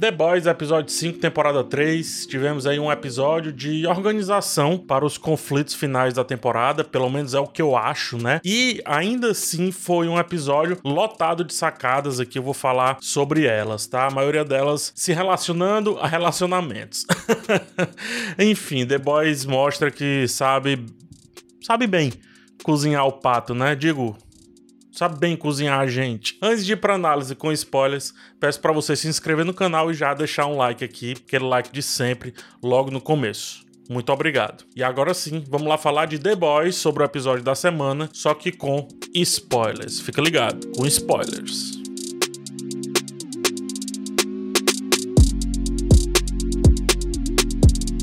The Boys, episódio 5, temporada 3. Tivemos aí um episódio de organização para os conflitos finais da temporada, pelo menos é o que eu acho, né? E ainda assim foi um episódio lotado de sacadas aqui, eu vou falar sobre elas, tá? A maioria delas se relacionando a relacionamentos. Enfim, The Boys mostra que sabe sabe bem cozinhar o pato, né? Digo, sabe bem cozinhar a gente. Antes de ir para análise com spoilers, peço para você se inscrever no canal e já deixar um like aqui, aquele like de sempre, logo no começo. Muito obrigado. E agora sim, vamos lá falar de The Boys sobre o episódio da semana, só que com spoilers. Fica ligado, com spoilers.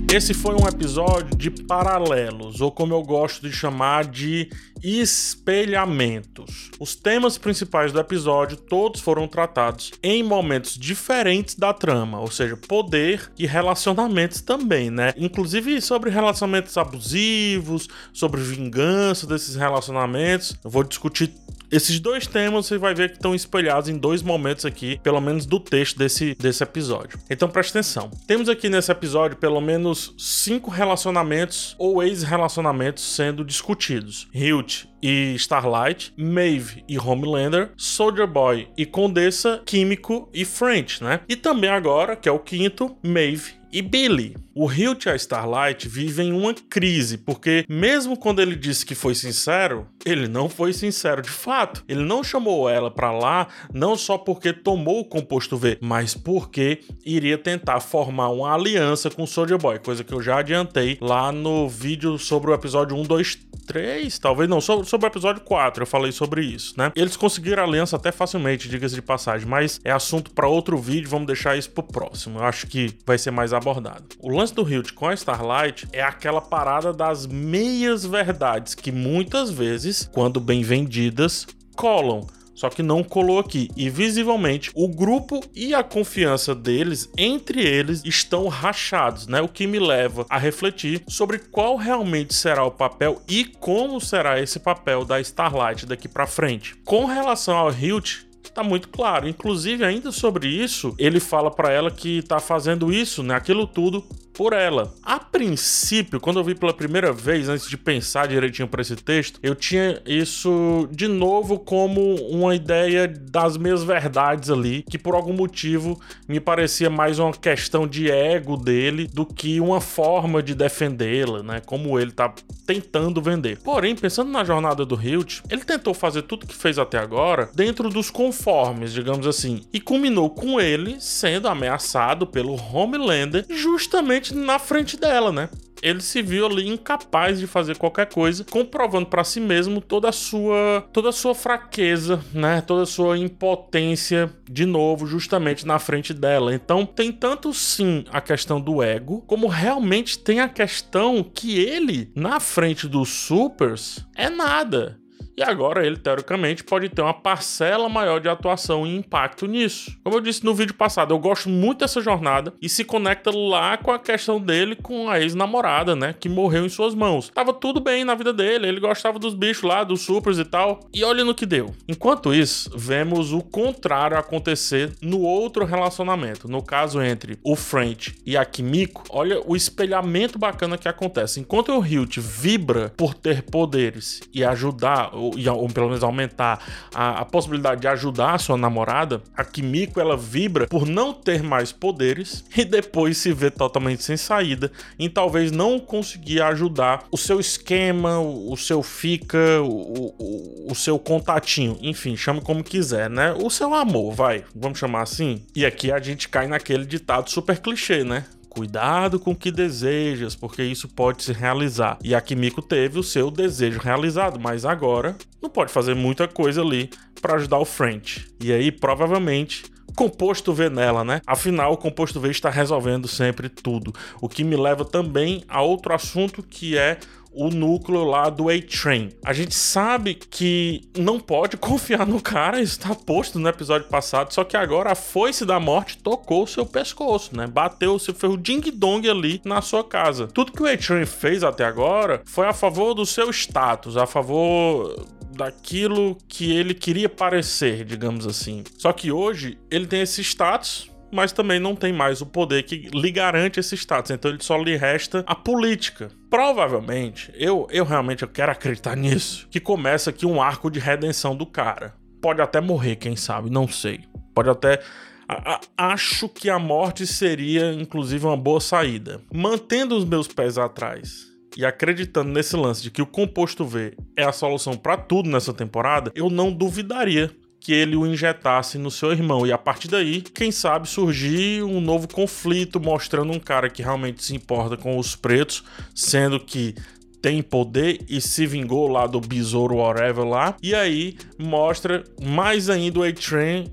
Esse foi um episódio de paralelos, ou como eu gosto de chamar de espelhamentos. Os temas principais do episódio todos foram tratados em momentos diferentes da trama, ou seja, poder e relacionamentos também, né? Inclusive sobre relacionamentos abusivos, sobre vingança desses relacionamentos. Eu vou discutir esses dois temas você vai ver que estão espelhados em dois momentos aqui, pelo menos do texto desse, desse episódio. Então preste atenção. Temos aqui nesse episódio pelo menos cinco relacionamentos ou ex-relacionamentos sendo discutidos. Hilt e Starlight, Maeve e Homelander, Soldier Boy e Condessa, Químico e French, né? E também agora, que é o quinto, Maeve e Billy. O Hilt e a Starlight vivem uma crise, porque mesmo quando ele disse que foi sincero, ele não foi sincero de fato. Ele não chamou ela para lá não só porque tomou o composto V, mas porque iria tentar formar uma aliança com o Soldier Boy, coisa que eu já adiantei lá no vídeo sobre o episódio 1, 2, 3, talvez não, sobre, o episódio 4 eu falei sobre isso, né? Eles conseguiram aliança até facilmente, diga-se de passagem, mas é assunto para outro vídeo, vamos deixar isso pro próximo. Eu acho que vai ser mais abordado. O lance do Hilt com a Starlight é aquela parada das meias verdades que muitas vezes, quando bem vendidas, colam só que não colou aqui. E visivelmente o grupo e a confiança deles entre eles estão rachados, né? O que me leva a refletir sobre qual realmente será o papel e como será esse papel da Starlight daqui para frente. Com relação ao Hilt, tá muito claro. Inclusive, ainda sobre isso, ele fala para ela que tá fazendo isso, né, aquilo tudo por ela. A princípio, quando eu vi pela primeira vez, antes de pensar direitinho para esse texto, eu tinha isso de novo como uma ideia das minhas verdades ali, que por algum motivo me parecia mais uma questão de ego dele do que uma forma de defendê-la, né? Como ele tá tentando vender. Porém, pensando na jornada do Hilt, ele tentou fazer tudo que fez até agora dentro dos conformes, digamos assim, e culminou com ele sendo ameaçado pelo Homelander justamente na frente dela, né? Ele se viu ali incapaz de fazer qualquer coisa, comprovando para si mesmo toda a sua toda a sua fraqueza, né? Toda a sua impotência de novo justamente na frente dela. Então, tem tanto sim a questão do ego, como realmente tem a questão que ele na frente dos supers é nada. E agora ele, teoricamente, pode ter uma parcela maior de atuação e impacto nisso. Como eu disse no vídeo passado, eu gosto muito dessa jornada e se conecta lá com a questão dele com a ex-namorada, né? Que morreu em suas mãos. Tava tudo bem na vida dele, ele gostava dos bichos lá, dos supers e tal. E olha no que deu. Enquanto isso, vemos o contrário acontecer no outro relacionamento. No caso entre o French e a Kimiko, olha o espelhamento bacana que acontece. Enquanto o Hilt vibra por ter poderes e ajudar ou, ou pelo menos aumentar a, a, possibilidade de ajudar a sua namorada, a Kimiko ela vibra por não ter mais poderes e depois se vê totalmente sem saída em talvez não conseguir ajudar o seu esquema, o, o seu fica, o, o, o seu contatinho, enfim, chame como quiser, né? O seu amor, vai, vamos chamar assim. E aqui a gente cai naquele ditado super clichê, né? Cuidado com o que desejas, porque isso pode se realizar. E a Kimiko teve o seu desejo realizado, mas agora não pode fazer muita coisa ali para ajudar o French. E aí, provavelmente, composto V nela, né? Afinal, o composto V está resolvendo sempre tudo. O que me leva também a outro assunto que é o núcleo lá do A-Train. A gente sabe que não pode confiar no cara, isso tá posto no episódio passado, só que agora a foice da morte tocou o seu pescoço, né? Bateu o seu ferro ding-dong ali na sua casa. Tudo que o A-Train fez até agora foi a favor do seu status, a favor daquilo que ele queria parecer, digamos assim. Só que hoje ele tem esse status mas também não tem mais o poder que lhe garante esse status. Então ele só lhe resta a política. Provavelmente, eu, eu realmente eu quero acreditar nisso, que começa aqui um arco de redenção do cara. Pode até morrer, quem sabe, não sei. Pode até a, a, acho que a morte seria, inclusive, uma boa saída. Mantendo os meus pés atrás e acreditando nesse lance de que o composto V é a solução para tudo nessa temporada, eu não duvidaria que ele o injetasse no seu irmão. E a partir daí, quem sabe surgir um novo conflito mostrando um cara que realmente se importa com os pretos, sendo que tem poder e se vingou lá do besouro whatever lá. E aí mostra mais ainda o A-Train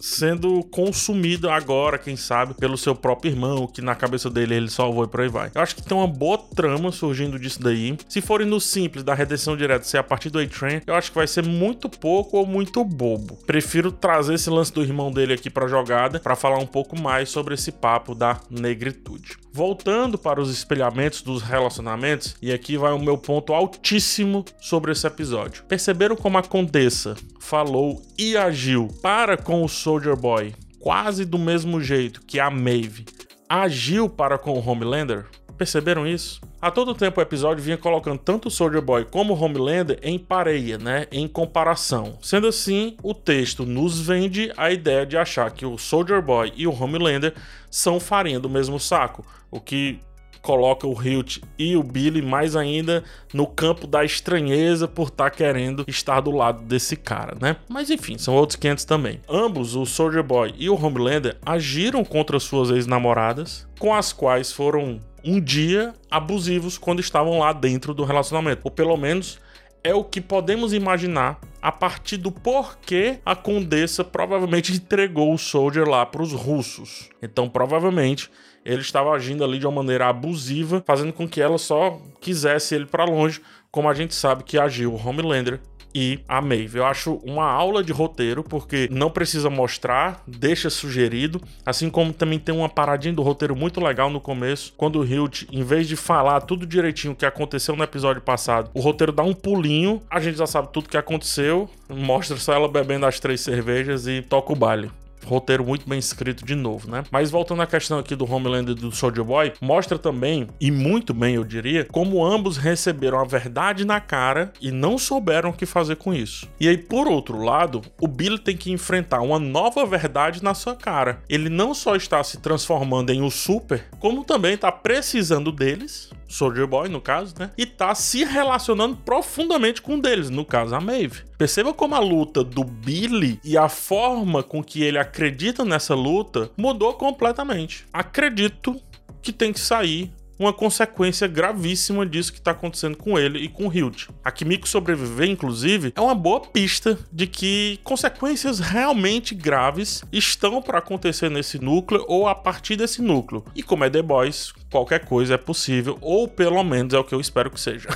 sendo consumido agora, quem sabe, pelo seu próprio irmão, que na cabeça dele ele salvou e por aí vai. Eu acho que tem uma boa trama surgindo disso daí. Se forem no simples da redenção direta ser a partir do A-Train, eu acho que vai ser muito pouco ou muito bobo. Prefiro trazer esse lance do irmão dele aqui pra jogada para falar um pouco mais sobre esse papo da negritude. Voltando para os espelhamentos dos relacionamentos, e aqui vai o meu ponto altíssimo sobre esse episódio. Perceberam como a Condessa falou e agiu para com o Soldier Boy quase do mesmo jeito que a Maeve agiu para com o Homelander? Perceberam isso? A todo tempo o episódio vinha colocando tanto o Soldier Boy como o Homelander em pareia, né? Em comparação. Sendo assim, o texto nos vende a ideia de achar que o Soldier Boy e o Homelander são farinha do mesmo saco, o que coloca o Hilt e o Billy mais ainda no campo da estranheza por estar tá querendo estar do lado desse cara, né? Mas enfim, são outros 500 também. Ambos, o Soldier Boy e o Homelander, agiram contra suas ex-namoradas, com as quais foram um dia abusivos quando estavam lá dentro do relacionamento, ou pelo menos é o que podemos imaginar a partir do porquê a Condessa provavelmente entregou o Soldier lá para os russos. Então, provavelmente, ele estava agindo ali de uma maneira abusiva, fazendo com que ela só quisesse ele para longe, como a gente sabe que agiu o Homelander e a Maeve. Eu acho uma aula de roteiro, porque não precisa mostrar, deixa sugerido, assim como também tem uma paradinha do roteiro muito legal no começo, quando o Hilt, em vez de falar tudo direitinho o que aconteceu no episódio passado, o roteiro dá um pulinho, a gente já sabe tudo o que aconteceu, mostra só ela bebendo as três cervejas e toca o baile roteiro muito bem escrito de novo, né? Mas voltando à questão aqui do Homelander e do Soldier Boy, mostra também, e muito bem eu diria, como ambos receberam a verdade na cara e não souberam o que fazer com isso. E aí, por outro lado, o Billy tem que enfrentar uma nova verdade na sua cara. Ele não só está se transformando em um super, como também está precisando deles Soldier Boy, no caso, né? E tá se relacionando profundamente com um deles, no caso, a Maeve. Perceba como a luta do Billy e a forma com que ele acredita nessa luta mudou completamente. Acredito que tem que sair uma consequência gravíssima disso que está acontecendo com ele e com o Hilt. A Kimiko sobreviver, inclusive, é uma boa pista de que consequências realmente graves estão para acontecer nesse núcleo ou a partir desse núcleo. E como é The Boys, qualquer coisa é possível, ou pelo menos é o que eu espero que seja.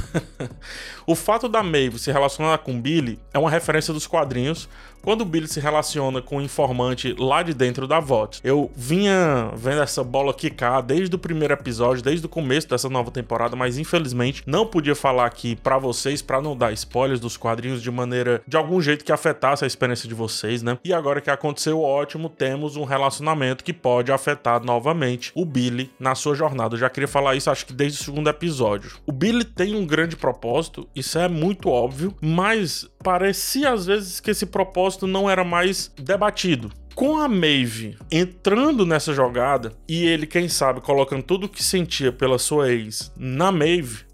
o fato da Maeve se relacionar com Billy é uma referência dos quadrinhos, quando o Billy se relaciona com o informante lá de dentro da VOT. Eu vinha vendo essa bola quicar desde o primeiro episódio, desde o começo dessa nova temporada, mas infelizmente não podia falar aqui para vocês para não dar spoilers dos quadrinhos de maneira de algum jeito que afetasse a experiência de vocês, né? E agora que aconteceu ótimo, temos um relacionamento que pode afetar novamente o Billy na sua jornada. Eu já queria falar isso acho que desde o segundo episódio. O Billy tem um grande propósito, isso é muito óbvio, mas parecia às vezes que esse propósito não era mais debatido. Com a Maeve entrando nessa jogada e ele, quem sabe, colocando tudo o que sentia pela sua ex na Maeve,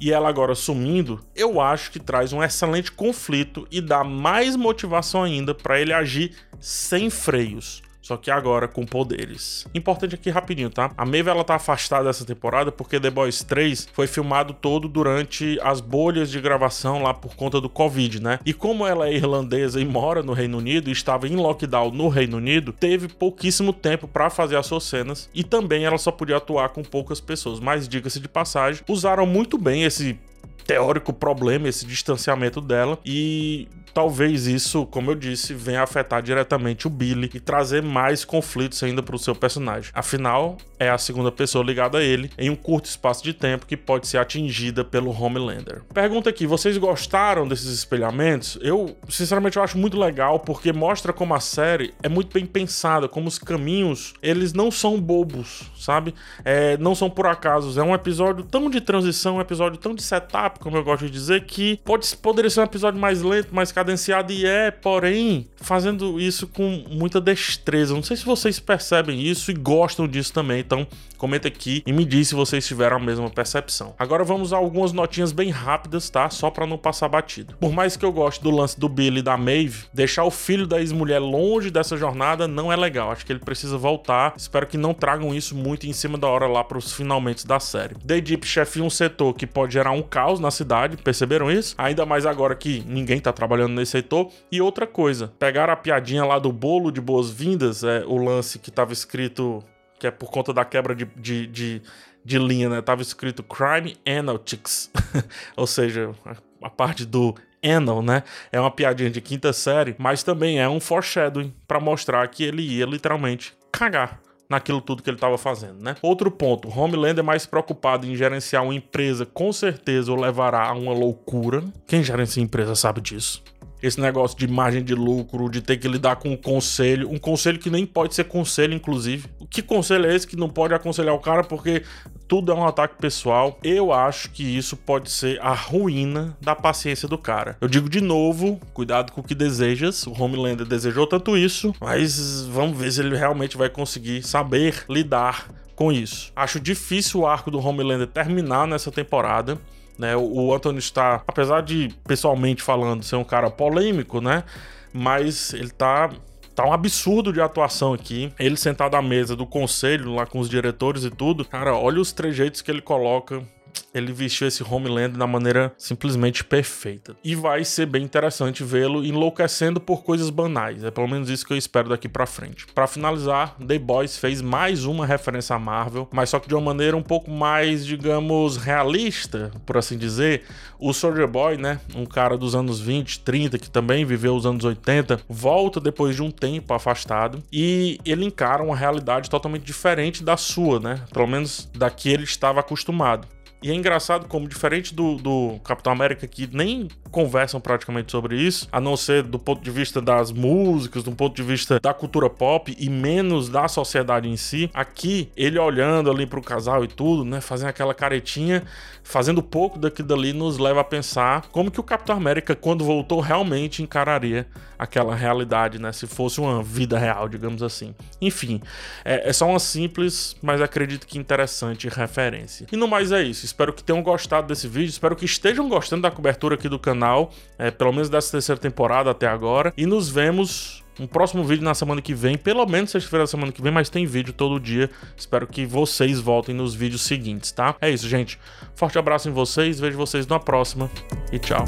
e ela agora sumindo, eu acho que traz um excelente conflito e dá mais motivação ainda para ele agir sem freios só que agora com poderes. Importante aqui rapidinho, tá? A Maeve ela tá afastada dessa temporada porque The Boys 3 foi filmado todo durante as bolhas de gravação lá por conta do Covid, né? E como ela é irlandesa e mora no Reino Unido e estava em lockdown no Reino Unido, teve pouquíssimo tempo para fazer as suas cenas e também ela só podia atuar com poucas pessoas. Mas diga-se de passagem, usaram muito bem esse teórico problema, esse distanciamento dela. E talvez isso, como eu disse, venha afetar diretamente o Billy e trazer mais conflitos ainda para o seu personagem. Afinal, é a segunda pessoa ligada a ele em um curto espaço de tempo que pode ser atingida pelo Homelander. Pergunta aqui, vocês gostaram desses espelhamentos? Eu, sinceramente, eu acho muito legal porque mostra como a série é muito bem pensada, como os caminhos, eles não são bobos, sabe? É, não são por acaso. É um episódio tão de transição, um episódio tão de setup, como eu gosto de dizer, que pode, poderia ser um episódio mais lento, mais cadenciado e é, porém, fazendo isso com muita destreza. Não sei se vocês percebem isso e gostam disso também, então comenta aqui e me diz se vocês tiveram a mesma percepção. Agora vamos a algumas notinhas bem rápidas, tá? Só para não passar batido. Por mais que eu goste do lance do Billy e da Maeve, deixar o filho da ex-mulher longe dessa jornada não é legal. Acho que ele precisa voltar. Espero que não tragam isso muito em cima da hora lá para os finalmente da série. The Deep chefia um setor que pode gerar um caos na cidade, perceberam isso? Ainda mais agora que ninguém tá trabalhando nesse setor. E outra coisa, pegaram a piadinha lá do bolo de boas-vindas, é o lance que tava escrito que é por conta da quebra de, de, de, de linha, né? Tava escrito Crime Analytics, ou seja, a, parte do Anal, né? É uma piadinha de quinta série, mas também é um foreshadowing para mostrar que ele ia literalmente cagar naquilo tudo que ele estava fazendo, né? Outro ponto, Homelander é mais preocupado em gerenciar uma empresa, com certeza o levará a uma loucura. Quem gerencia empresa sabe disso esse negócio de margem de lucro, de ter que lidar com um conselho, um conselho que nem pode ser conselho, inclusive. Que conselho é esse que não pode aconselhar o cara porque tudo é um ataque pessoal? Eu acho que isso pode ser a ruína da paciência do cara. Eu digo de novo, cuidado com o que desejas. O Homelander desejou tanto isso, mas vamos ver se ele realmente vai conseguir saber lidar com isso. Acho difícil o arco do Homelander terminar nessa temporada. Né? O, Anthony está, apesar de pessoalmente falando ser um cara polêmico, né? Mas ele tá tá um absurdo de atuação aqui. Ele sentado à mesa do conselho lá com os diretores e tudo. Cara, olha os trejeitos que ele coloca ele vestiu esse Homeland da maneira simplesmente perfeita. E vai ser bem interessante vê-lo enlouquecendo por coisas banais. É pelo menos isso que eu espero daqui para frente. Para finalizar, The Boys fez mais uma referência à Marvel, mas só que de uma maneira um pouco mais, digamos, realista, por assim dizer. O Soldier Boy, né, um cara dos anos 20, 30 que também viveu os anos 80, volta depois de um tempo afastado e ele encara uma realidade totalmente diferente da sua, né? Pelo menos da que ele estava acostumado. E é engraçado como, diferente do, do Capitão América, que nem conversam praticamente sobre isso, a não ser do ponto de vista das músicas, do ponto de vista da cultura pop e menos da sociedade em si, aqui ele olhando ali pro casal e tudo, né, fazendo aquela caretinha, fazendo pouco daquilo dali nos leva a pensar como que o Capitão América, quando voltou, realmente encararia aquela realidade, né, se fosse uma vida real, digamos assim. Enfim, é, é só uma simples, mas acredito que interessante referência. E no mais é isso. Espero que tenham gostado desse vídeo. Espero que estejam gostando da cobertura aqui do canal, é, pelo menos dessa terceira temporada até agora. E nos vemos um próximo vídeo na semana que vem, pelo menos sexta-feira da semana que vem, mas tem vídeo todo dia. Espero que vocês voltem nos vídeos seguintes, tá? É isso, gente. Forte abraço em vocês, vejo vocês na próxima e tchau.